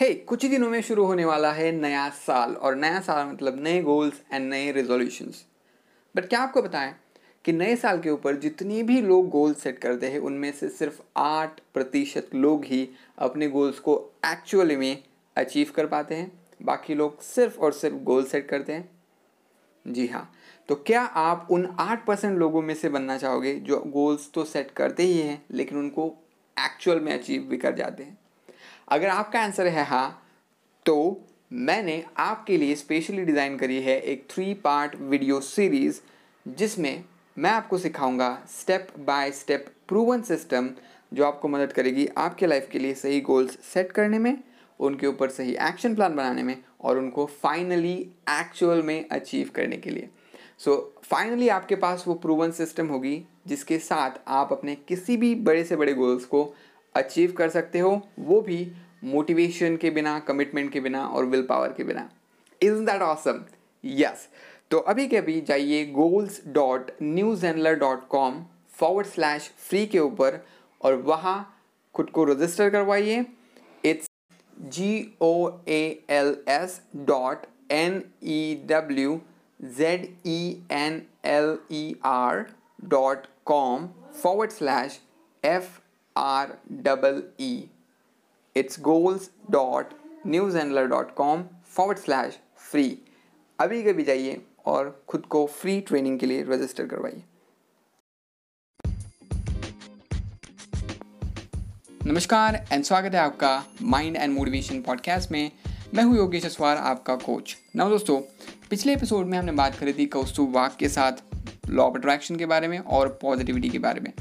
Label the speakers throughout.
Speaker 1: हे hey, कुछ ही दिनों में शुरू होने वाला है नया साल और नया साल मतलब नए गोल्स एंड नए रेजोल्यूशंस बट क्या आपको बताएँ कि नए साल के ऊपर जितने भी लोग गोल सेट करते हैं उनमें से सिर्फ़ आठ प्रतिशत लोग ही अपने गोल्स को एक्चुअली में अचीव कर पाते हैं। बाकी लोग सिर्फ़ और सिर्फ़ गोल सेट करते हैं। जी हाँ तो क्या आप उन आठ परसेंट लोगों में से बनना चाहोगे जो गोल्स तो सेट करते ही हैं लेकिन उनको एक्चुअल में अचीव भी कर जाते हैं? अगर आपका आंसर है हाँ तो मैंने आपके लिए स्पेशली डिज़ाइन करी है एक थ्री पार्ट वीडियो सीरीज़ जिसमें मैं आपको सिखाऊँगा step by step proven system जो आपको मदद करेगी आपके लाइफ के लिए सही गोल्स सेट करने में उनके ऊपर सही एक्शन प्लान बनाने में और उनको फाइनली एक्चुअल में अचीव करने के लिए। सो so, फाइनली आपके पास वो प्रूवन सिस्टम होगी जिसके साथ आप अपने किसी भी बड़े से बड़े गोल्स को अचीव कर सकते हो, वो भी मोटिवेशन के बिना कमिटमेंट के बिना और विल पावर के बिना। इज़ दैट ऑसम यस तो अभी के अभी जाइए goals dot newzenler dot com forward slash free के ऊपर और वहाँ खुद को रजिस्टर करवाइए। It's G O A L S dot N E W Z E N L E R dot com forward slash F R double E. It's dot dot com forward slash free. अभी कभी जाइए और खुद को free training के लिए register करवाइए नमस्कार एंड स्वागत है आपका माइंड एंड मोटिवेशन पॉडकास्ट में मैं हूँ योगेश असवार, आपका कोच ना दोस्तों, पिछले एपिसोड में हमने बात करी थी कौस्तु वाक के साथ लॉ ऑफ़ अट्रैक्शन के बारे में और पॉजिटिविटी के बारे में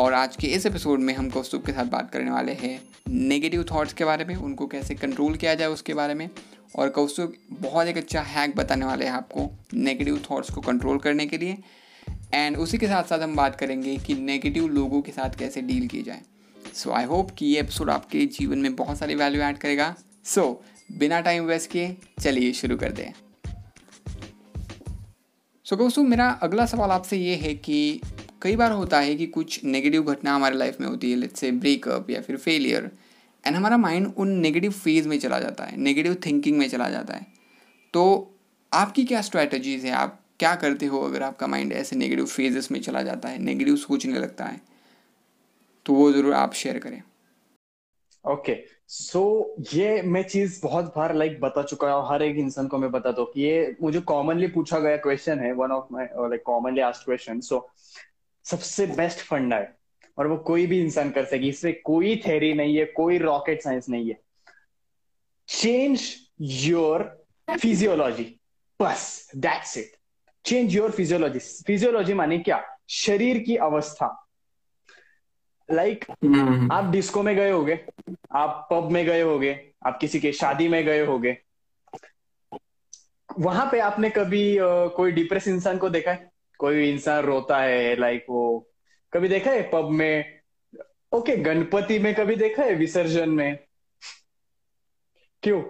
Speaker 1: और आज के इस एपिसोड में हम कौस्तुभ के साथ बात करने वाले हैं। नेगेटिव थॉट्स के बारे में उनको कैसे कंट्रोल किया जाए उसके बारे में। और कौस्तुभ बहुत एक अच्छा हैक बताने वाले हैं आपको नेगेटिव थॉट्स को कंट्रोल करने के लिए। एंड उसी के साथ साथ हम बात करेंगे कि नेगेटिव लोगों के साथ कैसे डील की जाए। सो आई होप कि ये एपिसोड आपके जीवन में बहुत सारी वैल्यू ऐड करेगा। सो so, बिना टाइम वेस्ट किए चलिए शुरू कर दें सो so, दोस्तों मेरा अगला सवाल आपसे ये है कि कई बार होता है कि कुछ नेगेटिव घटना हमारे लाइफ में होती है लेट्स से ब्रेकअप या फिर फेलियर एंड हमारा माइंड उन नेगेटिव फ़ेज़ में चला जाता है नेगेटिव थिंकिंग में चला जाता है। तो आपकी क्या स्ट्रैटेजीज है? आप क्या करते हो अगर आपका माइंड ऐसे नेगेटिव फेजेस में चला जाता है नेगेटिव सोचने लगता है? तो वो ज़रूर आप शेयर करें।
Speaker 2: Okay okay. सो so, ये मैं चीज़ बहुत बार लाइक like, बता चुका हूँ हर एक इंसान को मैं बताता हूँ कि ये मुझे कॉमनली पूछा गया क्वेश्चन है one of my like commonly asked question so सबसे बेस्ट फंडा है। और वो कोई भी इंसान कर सके इससे कोई थेरी नहीं है कोई रॉकेट साइंस नहीं है। चेंज योर फिजियोलॉजी बस that's it change your physiology physiology माने क्या? शरीर की अवस्था। Like like, mm-hmm. आप डिस्को में गए होगे आप पब में गए होगे आप किसी के शादी में गए होगे। वहाँ पे आपने कभी uh, कोई डिप्रेस इंसान को देखा है? कोई इंसान रोता है लाइक वो कभी देखा है पब में? ओके गणपति में कभी देखा है विसर्जन में? क्यों?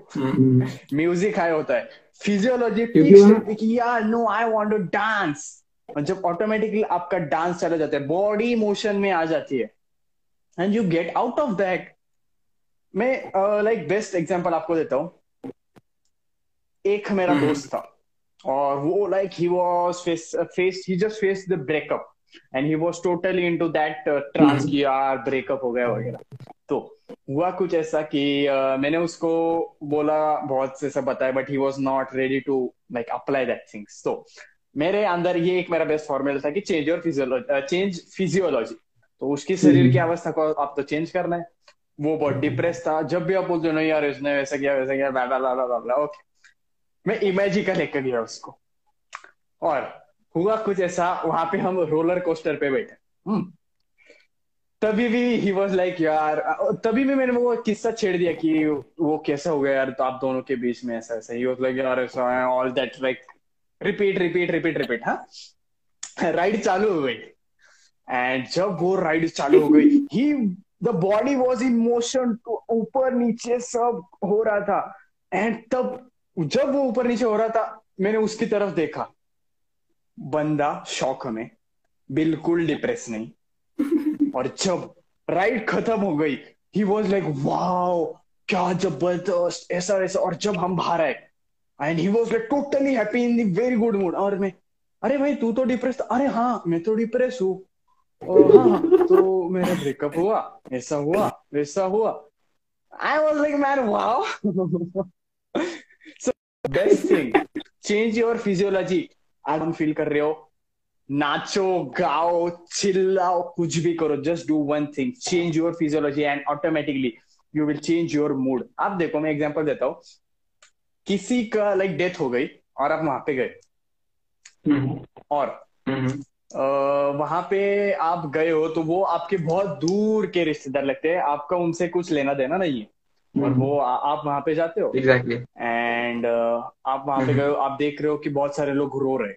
Speaker 2: म्यूज़िक हाई होता है। फिजियोलॉजी यार no I want to dance जब ऑटोमेटिकली आपका डांस चला जाता है बॉडी मोशन में आ जाती है। And you get out of that मैं लाइक बेस्ट एग्जांपल आपको देता हूँ। एक मेरा mm-hmm. दोस्त था। और वो like he was face face he just face the breakup and he was totally into that trance की यार ब्रेकअप हो गया वगैरह। तो हुआ कुछ ऐसा कि uh, मैंने उसको बोला बहुत से सब बताया but he was not ready to like apply that things तो मेरे अंदर ये एक मेरा बेस्ट फॉर्मूला था कि change your physiology change physiology तो उसकी शरीर की हम्म। अवस्था को आप तो चेंज करना है। वो बहुत डिप्रेस था। जब भी आप बोलते हो नहीं यार उसने वैसा किया वैसा किया ओके मैं इमेजिन का लेकर गया उसको। और हुआ कुछ ऐसा, वहाँ पे हम रोलर कोस्टर पे बैठे। हम्म। तभी भी ही वॉज़ लाइक यार, तभी भी मैंने वो किस्सा छेड़ दिया कि वो कैसा हो गया यार तो आप दोनों के बीच में ऐसा ऐसा ही वॉज़ लाइक यार, ऐसा all that like repeat repeat repeat repeat हाँ। राइड चालू हो गई। एंड जब वो राइड चालू हो गई he the body was in motion ऊपर नीचे सब हो रहा था। एंड तब जब वो ऊपर नीचे हो रहा था मैंने उसकी तरफ़ देखा। बंदा शौक में बिल्कुल डिप्रेस नहीं। और जब राइड खत्म हो गई ही वॉज़ लाइक वाओ क्या ज़बरदस्त ऐसा वैसा और जब हम बाहर आए and he was like totally happy in the very good mood और मैं अरे भाई तू तो डिप्रेस अरे हाँ मैं तो डिप्रेस हूँ। हाँ, हाँ तो मेरा ब्रेकअप हुआ ऐसा हुआ वैसा हुआ। I was like man wow. Best thing change your physiology आज हम फील कर रहे हो नाचो गाओ चिल्लाओ कुछ भी करो just do one thing change your physiology and automatically you will change your mood आप देखो मैं एग्जांपल देता हूँ। किसी का लाइक डेथ हो गई और आप वहाँ पे गए। हम्म। और हम्म। वहाँ पे आप गए हो तो वो आपके बहुत दूर के रिश्तेदार लगते हैं। आपका उनसे कुछ लेना देना नहीं है। और वो आ, आप वहाँ पे जाते हो?
Speaker 1: Exactly exactly.
Speaker 2: एंड uh, आप वहाँ पे गए हो आप देख रहे हो कि बहुत सारे लोग रो रहे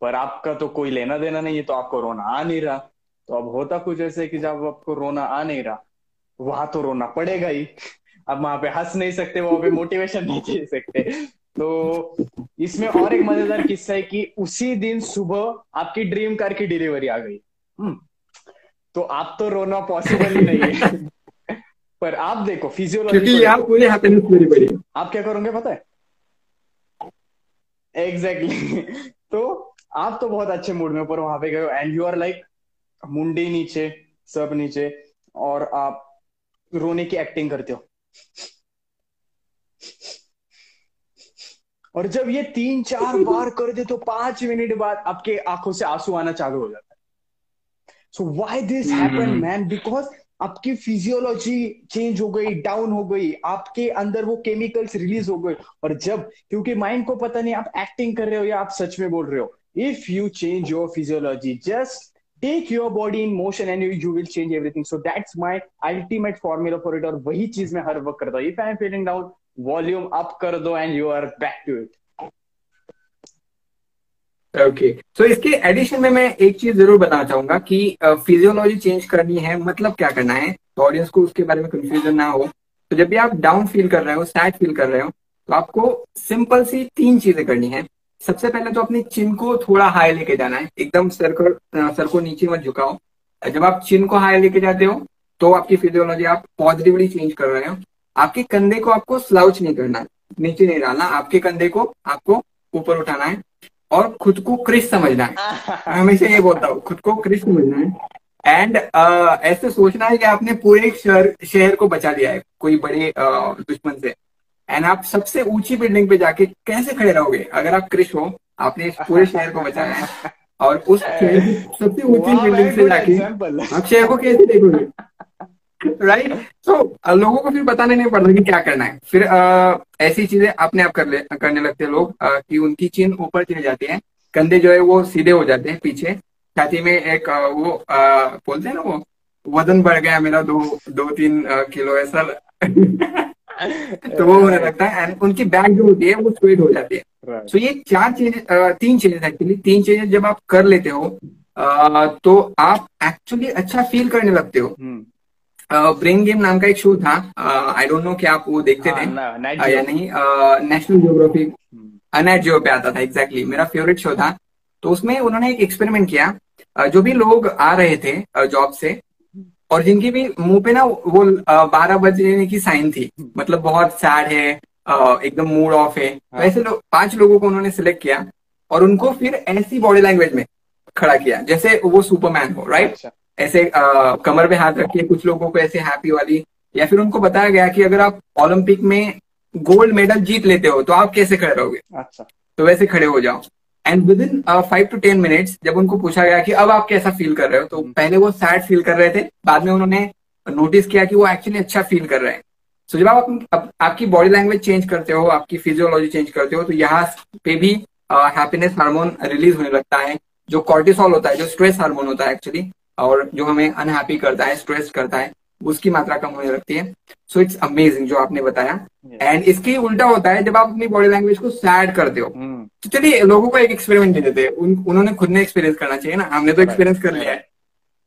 Speaker 2: पर आपका तो कोई लेना देना नहीं है तो आपको रोना आ नहीं रहा। तो अब होता कुछ ऐसे कि जब आपको रोना आ नहीं रहा वहाँ तो रोना पड़ेगा ही। अब वहाँ पे हंस नहीं सकते वहाँ पे मोटिवेशन नहीं दे सकते। तो इसमें और एक मज़ेदार किस्सा है कि उसी दिन सुबह आपकी ड्रीम कार की डिलीवरी आ गई। हम्म। तो आप तो रोना पॉसिबल ही नहीं है। पर आप देखो फिजियोलॉजी आप क्या करोगे पता है? Exactly exactly. तो आप तो बहुत अच्छे मूड में ऊपर वहाँ पे गए एंड यू आर लाइक मुंडी नीचे सब नीचे और आप रोने की एक्टिंग करते हो। और जब ये तीन चार बार कर दे तो पाँच मिनट बाद आपके आँखों से आँसू आना चालू हो जाता है। So why this happen man because आपकी फिजियोलॉजी चेंज हो गई डाउन हो गई, आपके अंदर वो केमिकल्स रिलीज़ हो गए। और जब, क्योंकि माइंड को पता नहीं, आप एक्टिंग कर रहे हो या आप सच में बोल रहे हो। If you change your physiology just take your body in motion and you will change everything so that's my ultimate formula for it और वही चीज़ मैं हर वक्त करता हूँ। If I am feeling down volume up कर दो and you are back to it
Speaker 1: okay okay. So so, इसके एडिशन में मैं एक चीज़ ज़रूर बताना चाहूँगा कि फिजियोलॉजी चेंज करनी है मतलब क्या करना है? तो ऑडियंस को उसके बारे में कंफ्यूजन ना हो। तो जब भी आप डाउन फील कर रहे हो सैड फील कर रहे हो तो आपको सिंपल सी तीन चीज़ें करनी है। सबसे पहले तो अपनी चिन को थोड़ा हाई लेके जाना है। एकदम सर को सर को नीचे मत झुकाओ। जब आप चिन को हाई लेके जाते हो तो आपकी फिजियोलॉजी आप पॉजिटिवली चेंज कर रहे हो। आपके कंधे को आपको स्लाउच नहीं करना नीचे नहीं डालना। आपके कंधे को आपको ऊपर उठाना है। और खुद को क्रिस समझना है। हमेशा ये बोलता हूँ खुद को क्रिस समझना है। एंड uh, ऐसे सोचना है कि आपने पूरे शहर शहर को बचा लिया है कोई बड़े uh, दुश्मन से। एंड आप सबसे ऊँची बिल्डिंग पे जाके कैसे खड़े रहोगे? अगर आप क्रिश हो आपने पूरे शहर को बचाया है। और उस सबसे ऊँची बिल्डिंग से जाके आप शहर को कैसे देखोगे? राइट सो so, लोगों को फिर बताने नहीं पड़ता कि क्या करना है। फिर आ, ऐसी चीज़ें अपने आप कर ले करने लगते हैं लोग आ, कि उनकी चीन ऊपर चली जाती है। कंधे जो है वो सीधे हो जाते हैं पीछे। छाती में एक आ, वो आ, बोलते हैं ना वो वज़न बढ़ गया मेरा दो दो तीन किलो ऐसा। तो वो होने लगता है एंड उनकी बैक जो होती है वो स्वेट हो जाती है। सो so ये चार चीज़ें तीन चीज़ें एक्चुअली तीन चीज़ें जब आप कर लेते हो तो आप एक्चुअली अच्छा फील करने लगते हो। Brain hmm. गेम नाम का एक शो था। आई डोंट नो कि आप वो देखते थे। uh, या नहीं नेशनल जियोग्राफी नेट जियो पे आता था एग्जैक्टली exactly, मेरा फेवरेट शो था। तो उसमें उन्होंने एक एक्सपेरिमेंट किया। जो भी लोग आ रहे थे जॉब से और जिनकी भी मुँह पे ना वो बारह बजने की साइन थी। मतलब बहुत सैड है एकदम मूड ऑफ़ है। हाँ। वैसे लोग पाँच लोगों को उन्होंने सिलेक्ट किया और उनको फिर ऐसी बॉडी लैंग्वेज में खड़ा किया जैसे वो सुपरमैन हो राइट अच्छा। ऐसे आ, कमर पे हाथ रखिए कुछ लोगों को ऐसे हैप्पी वाली। या फिर उनको बताया गया कि अगर आप ओलंपिक में गोल्ड मेडल जीत लेते हो तो आप कैसे खड़े रहोगे? अच्छा। तो वैसे खड़े हो जाओ। And within five to ten minutes जब उनको पूछा गया कि अब आप कैसा फील कर रहे हो तो hmm. पहले वो सैड फील कर रहे थे। बाद में उन्होंने नोटिस किया कि वो एक्चुअली अच्छा फील कर रहे हैं। सो so, जब आप आप आपकी बॉडी लैंग्वेज चेंज करते हो आपकी फिजियोलॉजी चेंज करते हो तो यहाँ पे भी हैप्पीनेस हार्मोन रिलीज़ होने लगता है जो कॉर्टिसोल होता है जो स्ट्रेस हार्मोन होता है एक्चुअली और जो हमें अनहैप्पी करता है स्ट्रेस करता है उसकी मात्रा कम होने लगती है। सो इट्स अमेजिंग जो आपने बताया। And yes. इसकी उल्टा होता है जब आप अपनी बॉडी लैंग्वेज को सैड करते हो। Hmm. तो चलिए लोगों को एक एक्सपेरिमेंट दे देते हैं। उन, उन्होंने खुद ने एक्सपीरियंस करना चाहिए ना। हमने तो एक्सपीरियंस कर लिया है।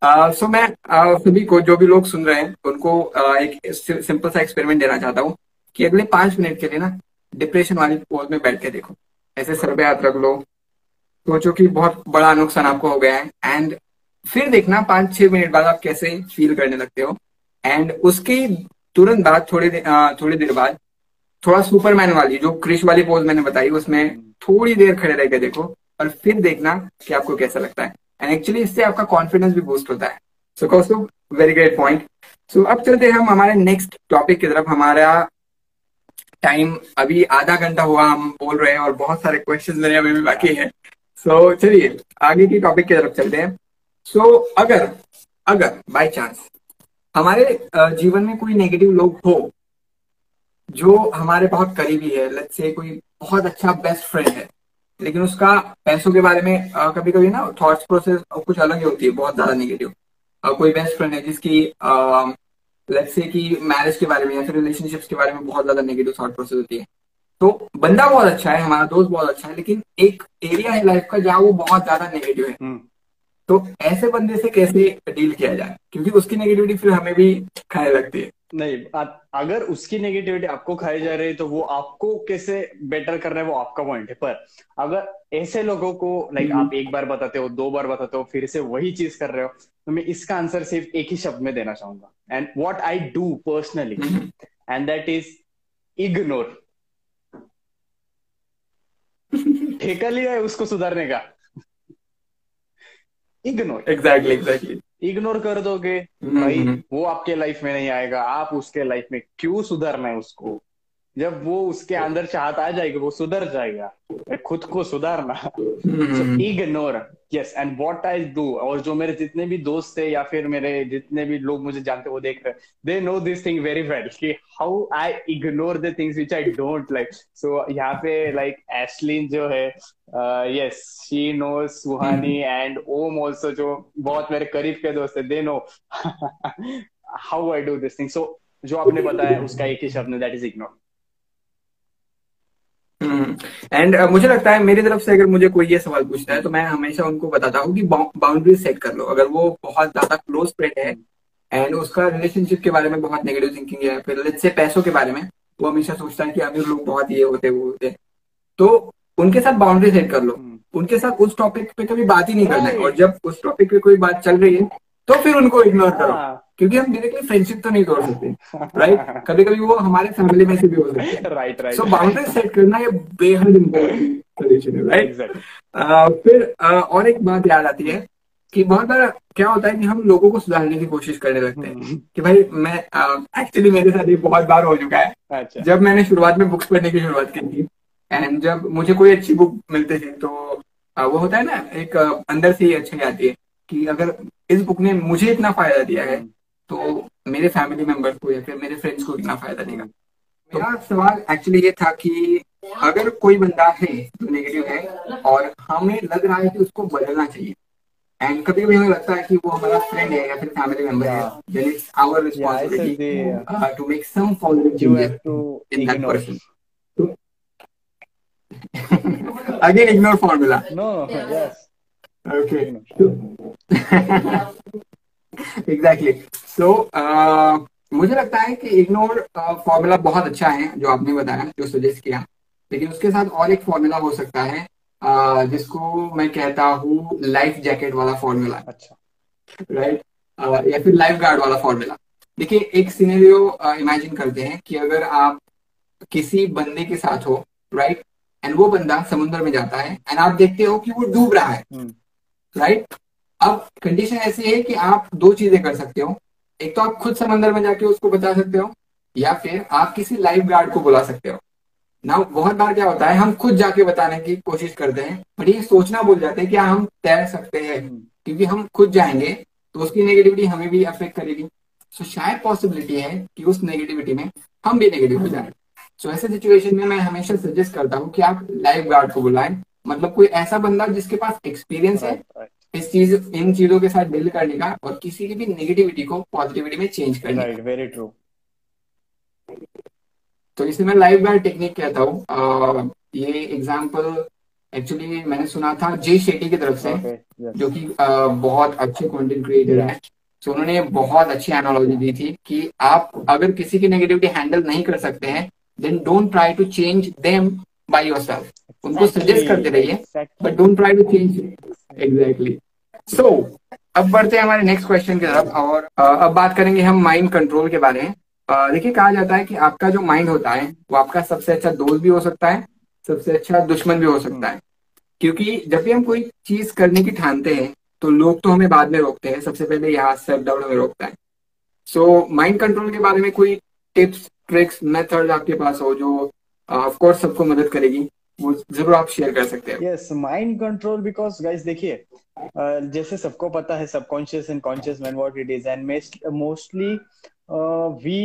Speaker 1: सो uh, so मैं uh, सभी को जो भी लोग सुन रहे हैं उनको uh, एक सिंपल सा एक्सपेरिमेंट देना चाहता हूँ कि अगले पाँच मिनट के लिए ना डिप्रेशन वाली पोज में बैठ के देखो। ऐसे सर पे हाथ रख लो। सोचो कि बहुत बड़ा नुकसान आपको हो गया है। एंड फिर देखना पाँच छह मिनट बाद आप कैसे फील करने लगते हो। एंड उसकी तुरंत बाद थोड़ी देर थोड़ी देर बाद थोड़ा सुपरमैन वाली जो क्रिश वाली पोज मैंने बताई उसमें थोड़ी देर खड़े रह के देखो और फिर देखना कि आपको कैसा लगता है। एंड एक्चुअली इससे आपका कॉन्फिडेंस भी बूस्ट होता है। सो कौसो वेरी ग्रेट पॉइंट सो अब चलते हैं हम हमारे नेक्स्ट टॉपिक की तरफ़। हमारा टाइम अभी आधा घंटा हुआ हम बोल रहे हैं और बहुत सारे क्वेश्चन मेरे अभी भी बाकी है। सो so, चलिए आगे की टॉपिक की तरफ़ चलते हैं। सो so, अगर अगर बाय चांस हमारे जीवन में कोई नेगेटिव लोग हो जो हमारे बहुत करीबी है लेट्स से कोई बहुत अच्छा बेस्ट फ्रेंड है लेकिन उसका पैसों के बारे में कभी कभी ना थॉट्स प्रोसेस कुछ अलग ही होती है बहुत ज़्यादा नेगेटिव कोई बेस्ट फ्रेंड है जिसकी लेट्स से कि मैरिज के बारे में या फिर रिलेशनशिप्स के बारे में बहुत ज़्यादा नेगेटिव थॉट प्रोसेस होती है. तो बंदा बहुत अच्छा है हमारा दोस्त बहुत अच्छा है लेकिन एक एरिया है लाइफ का जहाँ वो बहुत ज़्यादा नेगेटिव है. हम्म। तो ऐसे बंदे से कैसे डील किया जाए? क्योंकि उसकी नेगेटिविटी फिर हमें भी खाने लगती है।
Speaker 2: नहीं अगर उसकी नेगेटिविटी आपको खाई जा रही है तो वो आपको कैसे बेटर कर रहे हैं वो आपका पॉइंट है। पर अगर ऐसे लोगों को लाइक। आप एक बार बताते हो, दो बार बताते हो, फिर से वही चीज़ कर रहे हो तो मैं इसका आंसर सिर्फ़ एक ही शब्द में देना चाहूँगा। And what I do personally and that is ignore ठेका लिया है उसको सुधारने का। इग्नोर
Speaker 1: एग्जैक्टली एग्जैक्टली
Speaker 2: इग्नोर कर दोगे। हम्म, भाई हम्म। वो आपके लाइफ में नहीं आएगा। आप उसके लाइफ में क्यों सुधरना है उसको? जब वो उसके अंदर चाहत आ जाएगी वो सुधर जाएगा। खुद को सुधारना। Ignore yes and what I do और जो मेरे जितने भी दोस्त थे या फिर मेरे जितने भी लोग मुझे जानते वो देख रहे they know this thing very well कि how I ignore the things which I don't like so यहाँ पे लाइक like, एशलिन जो है yes she know Suhani and Om also जो बहुत मेरे करीब के दोस्त है they know how I do this thing so जो आपने बताया उसका एक ही शब्द that is ignore
Speaker 1: and uh, मुझे लगता है मेरी तरफ़ से अगर मुझे कोई ये सवाल पूछता है तो मैं हमेशा उनको बताता हूँ कि बाउंड्री सेट कर लो। अगर वो बहुत ज़्यादा क्लोज फ्रेंड है एंड उसका रिलेशनशिप के बारे में बहुत नेगेटिव थिंकिंग है फिर लेट्स से पैसों के बारे में वो हमेशा सोचता है कि अमीर लोग बहुत ये होते वो होते। तो उनके साथ बाउंड्री सेट कर लो। हम्म। उनके साथ उस टॉपिक पे कभी बात ही नहीं करना है। और जब उस टॉपिक पे कोई बात चल रही है तो फिर उनको इग्नोर करो। हाँ। क्योंकि हम डायरेक्टली फ्रेंडशिप तो नहीं तोड़ सकते राइट कभी कभी वो हमारे फैमिली में से भी हो सकते हैं। Right right so boundary set करना ये बेहद इम्पोर्टेंट सोल्यूशन है राइट फिर और एक बात याद आती है कि बहुत बार क्या होता है कि हम लोगों को सुधारने की कोशिश करने लगते हैं हम्म। कि भाई मैं एक्चुअली मेरे साथ ये बहुत बार हो चुका है। अच्छा। जब मैंने शुरुआत में बुक्स पढ़ने की शुरुआत की थी एंड जब मुझे कोई अच्छी बुक मिलती थी तो वो होता है ना एक अंदर से ही अच्छी आती है कि अगर इस बुक ने मुझे इतना फ़ायदा दिया है तो मेरे फैमिली मेंबर्स को या फिर मेरे फ्रेंड्स को कितना फ़ायदा देगा तो मेरा सवाल एक्चुअली ये था कि अगर कोई बंदा है जो नेगेटिव है और हमें लग रहा है कि उसको बदलना चाहिए एंड कभी कभी हमें लगता है कि वो हमारा फ्रेंड है या फिर फैमिली मेंबर है then it's our responsibility to make some positive changes in that person again ignore formula.
Speaker 2: No yes.
Speaker 1: Okay. Exactly so uh, मुझे लगता है कि इग्नोर फॉर्मूला uh, बहुत अच्छा है जो आपने बताया जो सजेस्ट किया। लेकिन उसके साथ और एक फॉर्मूला हो सकता है uh, जिसको मैं कहता हूँ लाइफ जैकेट वाला फॉर्मूला अच्छा। राइट uh, या फिर लाइफ गार्ड वाला फॉर्मूला देखिए एक सिनेरियो इमेजिन करते हैं कि अगर आप किसी बंदे के साथ हो राइट एंड वो बंदा समुद्र में जाता है एंड आप देखते हो कि वो डूब रहा है। Right hmm. अब कंडीशन ऐसी है कि आप दो चीज़ें कर सकते हो। एक तो आप खुद समंदर में जाके उसको बचा सकते हो या फिर आप किसी लाइफ गार्ड को बुला सकते हो। ना बहुत बार क्या होता है हम खुद जाके बताने की कोशिश करते हैं बट ये सोचना भूल जाते हैं कि हम तैर सकते हैं। क्योंकि हम खुद जाएँगे तो उसकी नेगेटिविटी हमें भी अफेक्ट करेगी। सो so, शायद पॉसिबिलिटी है कि उस नेगेटिविटी में हम भी नेगेटिव हो जाए। सो so, ऐसे सिचुएशन में मैं हमेशा सजेस्ट करता हूँ कि आप लाइफ गार्ड को बुलाएँ। मतलब कोई ऐसा बंदा जिसके पास एक्सपीरियंस है इस चीज़ इन चीज़ों के साथ डील करने का और किसी की भी नेगेटिविटी को पॉजिटिविटी में चेंज करने
Speaker 2: right, वेरी ट्रू
Speaker 1: तो इसे मैं लाइव गार्ड टेक्निक कहता हूँ। ये एग्ज़ाम्पल एक्चुअली मैंने सुना था जे शेट्टी की तरफ़ से okay, yes. जो कि बहुत अच्छे कंटेंट क्रिएटर है। तो उन्होंने बहुत अच्छी एनोलॉजी दी थी कि आप अगर किसी की नेगेटिविटी हैंडल नहीं कर सकते हैं then don't try to change them by yourself उनको सजेस्ट करते रहिए but don't try to change exactly so अब बढ़ते हैं हमारे नेक्स्ट क्वेश्चन की तरफ़ और अब बात करेंगे हम माइंड कंट्रोल के बारे में। देखिए, कहा जाता है कि आपका जो माइंड होता है, वो आपका सबसे अच्छा दोस्त भी हो सकता है, सबसे अच्छा दुश्मन भी हो सकता है। क्योंकि जब भी हम कोई चीज़ करने की ठानते हैं तो लोग तो हमें बाद में रोकते हैं, सबसे पहले यहाँ सेल्फ डाउट हमें रोकता है। सो माइंड कंट्रोल के बारे में कोई टिप्स ट्रिक्स मेथड आपके पास हो जो ऑफ़ कोर्स सबको मदद करेगी। वो ज़रूर आप शेयर कर सकते हैं।
Speaker 2: Yes mind control because guys देखिए जैसे सबको पता है subconscious and conscious man what it is and mostly we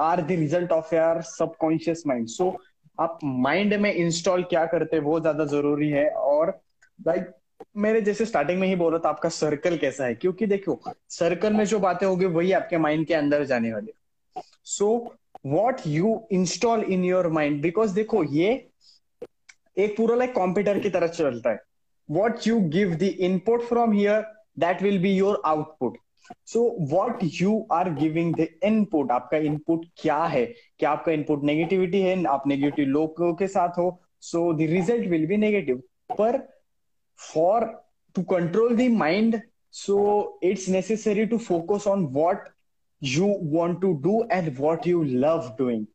Speaker 2: are the result of your subconscious mind so आप माइंड में इंस्टॉल क्या करते हैं, वो ज़्यादा ज़रूरी है। और लाइक मेरे जैसे स्टार्टिंग में ही बोल रहा था, आपका सर्कल कैसा है? क्योंकि देखो सर्कल में जो बातें होगी, वही आपके माइंड के अंदर जाने वाली so what you install in your mind because देखो, ये एक पूरा लाइक कंप्यूटर की तरह चलता है। What you give the input from here that will be your output so what you are giving the input आपका इनपुट क्या है? क्या आपका इनपुट नेगेटिविटी है? आप नेगेटिव लोगों के साथ हो। So the result will be negative पर for to control the mind so it's necessary to focus on what you want to do and what you love doing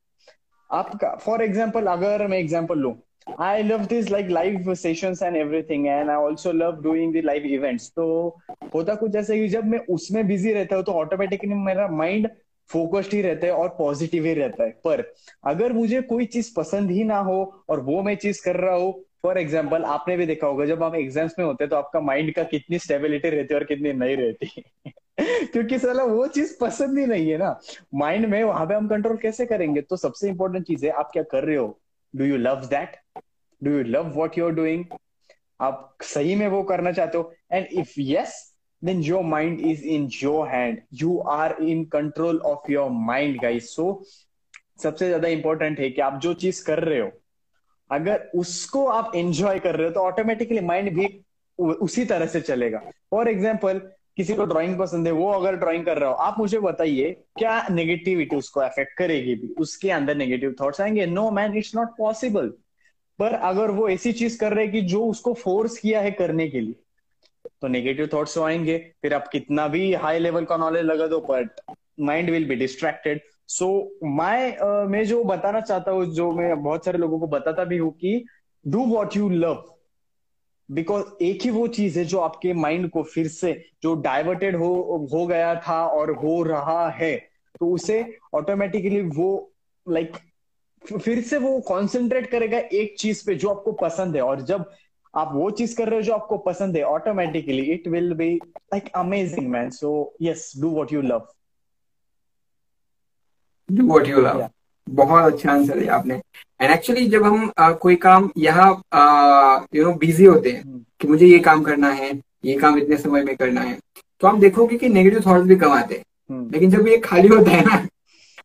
Speaker 2: आपका फॉर एग्ज़ाम्पल अगर मैं एग्ज़ाम्पल लू I love this like, live sessions and everything, and I also love doing the live events. तो होता कुछ ऐसा कि जब मैं उसमें बिज़ी रहता हूँ तो ऑटोमेटिकली मेरा माइंड फोकस्ड ही रहता है और पॉजिटिव ही रहता है। पर अगर मुझे कोई चीज़ पसंद ही ना हो और वो मैं चीज़ कर रहा हूँ फॉर एग्ज़ाम्पल आपने भी देखा होगा, जब हम एग्ज़ाम्स में होते हैं तो आपका माइंड का कितनी स्टेबिलिटी रहती है और कितनी नहीं रहती। क्योंकि साला वो चीज़ पसंद ही नहीं है ना। माइंड में वहाँ पे हम कंट्रोल कैसे करेंगे? तो सबसे इंपॉर्टेंट चीज़ है, आप क्या कर रहे हो? Do you love that do you love what you are doing आप सही में वो करना चाहते हो? And if yes then your mind is in your hand you are in control of your mind guys so सबसे ज़्यादा इंपॉर्टेंट है कि आप जो चीज़ कर रहे हो, अगर उसको आप एंजॉय कर रहे हो तो ऑटोमेटिकली माइंड भी उसी तरह से चलेगा. फॉर एग्ज़ाम्पल किसी को ड्राइंग पसंद है, वो अगर ड्राइंग कर रहा हो, आप मुझे बताइए, क्या नेगेटिविटी उसको अफेक्ट करेगी भी? उसके अंदर नेगेटिव थॉट्स आएँगे? No man it's not possible पर अगर वो ऐसी चीज़ कर रहे कि जो उसको फोर्स किया है करने के लिए तो नेगेटिव थॉट्स तो आएँगे। फिर आप कितना भी हाई लेवल का नॉलेज लगा दो but mind will be distracted so मैं मैं जो बताना चाहता हूँ जो मैं बहुत सारे लोगों को बताता भी हूँ कि do what you love because एक ही वो चीज़ है जो आपके माइंड को फिर से जो डाइवर्टेड हो हो गया था और हो रहा है तो उसे ऑटोमेटिकली वो लाइक like, फिर से वो कॉन्सेंट्रेट करेगा एक चीज़ पे जो आपको पसंद है। और जब आप वो चीज़ कर रहे हो जो आपको पसंद है automatically it will be like amazing man so yes do what you love
Speaker 1: do what you love बहुत अच्छा आंसर है आपने। एंड एक्चुअली जब हम आ, कोई काम यहाँ यू नो बिज़ी होते हैं hmm. कि मुझे ये काम करना है ये काम इतने समय में करना है तो आप देखोगे कि नेगेटिव थॉट्स भी कम आते हैं। hmm. लेकिन जब ये खाली होता है ना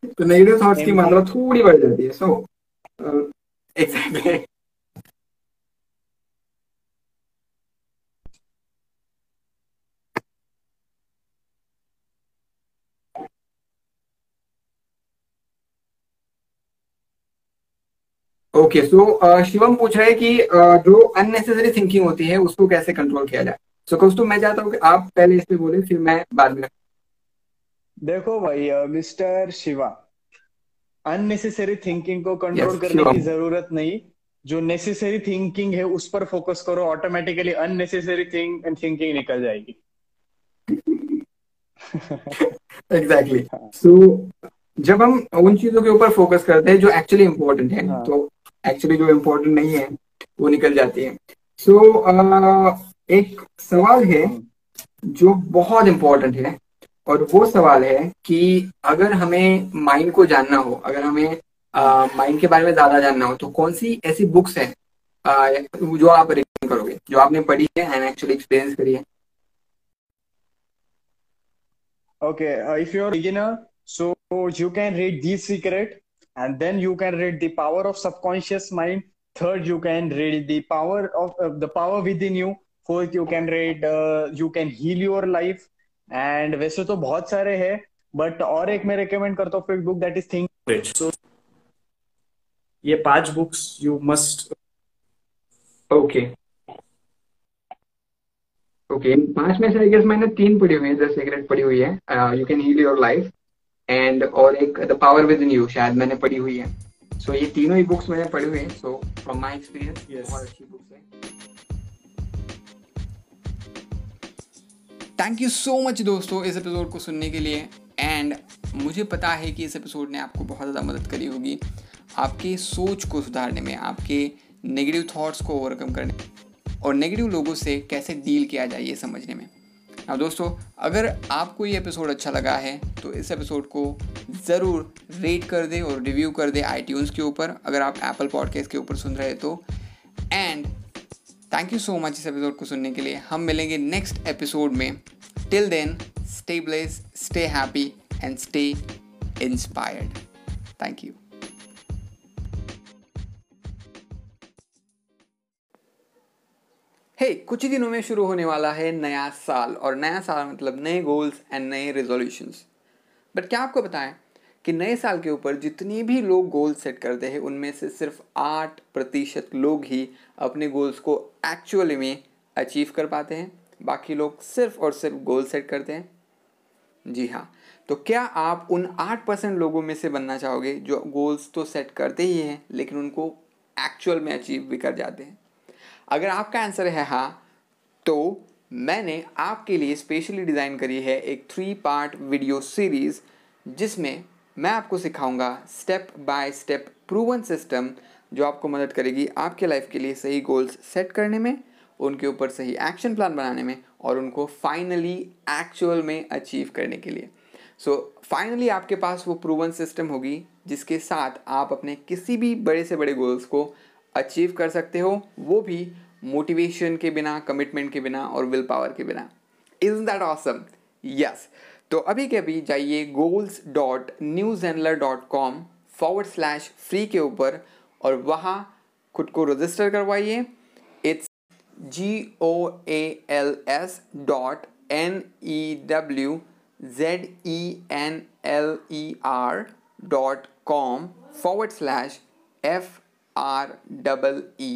Speaker 1: तो नेगेटिव थॉट्स की मात्रा थोड़ी बढ़ जाती है so exactly okay so Shivam पूछ रहे हैं कि uh, जो अननेसेसरी थिंकिंग होती है उसको कैसे कंट्रोल किया जाए? सो so, तो मैं चाहता हूँ कि आप पहले इस पे बोले फिर मैं बाद में
Speaker 2: देखो भाई मिस्टर शिवा अननेसेसरी थिंकिंग को कंट्रोल yes, करने की ज़रूरत नहीं। जो नेसेसरी थिंकिंग है उस पर फोकस करो ऑटोमेटिकली अननेसेसरी थिंक थिंकिंग निकल जाएगी।
Speaker 1: एग्जैक्टली सो जब हम उन चीज़ों के ऊपर फोकस करते हैं जो एक्चुअली इम्पोर्टेंट है हाँ. तो एक्चुअली जो इम्पोर्टेंट नहीं है वो निकल जाती है। सो so, uh, एक सवाल है हम्म। जो बहुत इम्पोर्टेंट है। और वो सवाल है कि अगर हमें माइंड को जानना हो अगर हमें माइंड के बारे में ज़्यादा जानना हो तो कौन सी ऐसी बुक्स है आ, जो आप रिकमेंड करोगे जो आपने पढ़ी है एंड एक्चुअली एक्सपीरियंस करी है?
Speaker 2: Okay if you are beginner so you can read the secret and then you can read the power of subconscious mind third you can read the power of the power within you fourth you can read you can heal your life and वैसे तो बहुत सारे है but और एक मैं recommend करता हूँ फिर book that is think rich so ये पाँच books you must
Speaker 1: okay okay पाँच में से आई गेस मैंने तीन पढ़ी हुई है द सीक्रेट पढ़ी हुई है you can heal your life and और एक the power within you शायद मैंने पढ़ी हुई है. सो so, ये तीनों ही बुक्स मैंने पढ़ी हुई है सो फ्रॉम माय एक्सपीरियंस बहुत अच्छी बुक्स हैं. थैंक यू सो मच दोस्तों इस एपिसोड को सुनने के लिए। एंड मुझे पता है कि इस एपिसोड ने आपको बहुत ज़्यादा मदद करी होगी। आपके सोच को सुधारने में, आपके नेगेटिव थॉट्स को ओवरकम करने और नेगेटिव लोगों से कैसे डील किया जाए ये समझने में। अब दोस्तों, अगर आपको ये एपिसोड अच्छा लगा है तो इस एपिसोड को ज़रूर रेट कर दे और रिव्यू कर दे आई के ऊपर। अगर आप एप्पल पॉडकास्ट के ऊपर सुन रहे तो। And thank you so much इस एपिसोड को सुनने के लिए। हम मिलेंगे नेक्स्ट एपिसोड में। Till then stay bless stay happy and stay inspired thank you hey hey, कुछ ही दिनों में शुरू होने वाला है नया साल और नया साल मतलब नए गोल्स एंड नए रेजोल्यूशंस बट क्या आपको बताएँ कि नए साल के ऊपर जितनी भी लोग गोल सेट करते हैं, उनमें से सिर्फ़ आठ प्रतिशत लोग ही अपने गोल्स को एक्चुअली में अचीव कर पाते हैं। बाकी लोग सिर्फ़ और सिर्फ़ गोल सेट करते हैं। जी हाँ तो क्या आप उन आठ परसेंट लोगों में से बनना चाहोगे जो गोल्स तो सेट करते ही हैं, लेकिन उनको एक्चुअल में अचीव भी कर जाते हैं? अगर आपका आंसर है हाँ तो मैंने आपके लिए स्पेशली डिज़ाइन करी है एक थ्री पार्ट वीडियो सीरीज़ जिसमें मैं आपको सिखाऊँगा step by step proven system जो आपको मदद करेगी आपके लाइफ के लिए सही गोल्स सेट करने में उनके ऊपर सही एक्शन प्लान बनाने में और उनको फाइनली एक्चुअल में अचीव करने के लिए। सो so, फाइनली आपके पास वो प्रूवन सिस्टम होगी जिसके साथ आप अपने किसी भी बड़े से बड़े गोल्स को अचीव कर सकते हो। वो भी मोटिवेशन के बिना कमिटमेंट के बिना और विल पावर के बिना। इज़ दैट ऑसम यस तो अभी के अभी जाइए goals dot newzenler dot com forward slash free के ऊपर और वहाँ खुद को रजिस्टर करवाइए। It's G O A L S dot N E W Z E N L E R dot com forward slash F R double E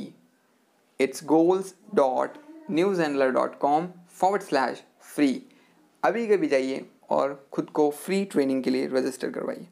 Speaker 1: it's goals dot newzenler dot com forward slash free अभी कभी जाइए। और खुद को free training के लिए register करवाइए।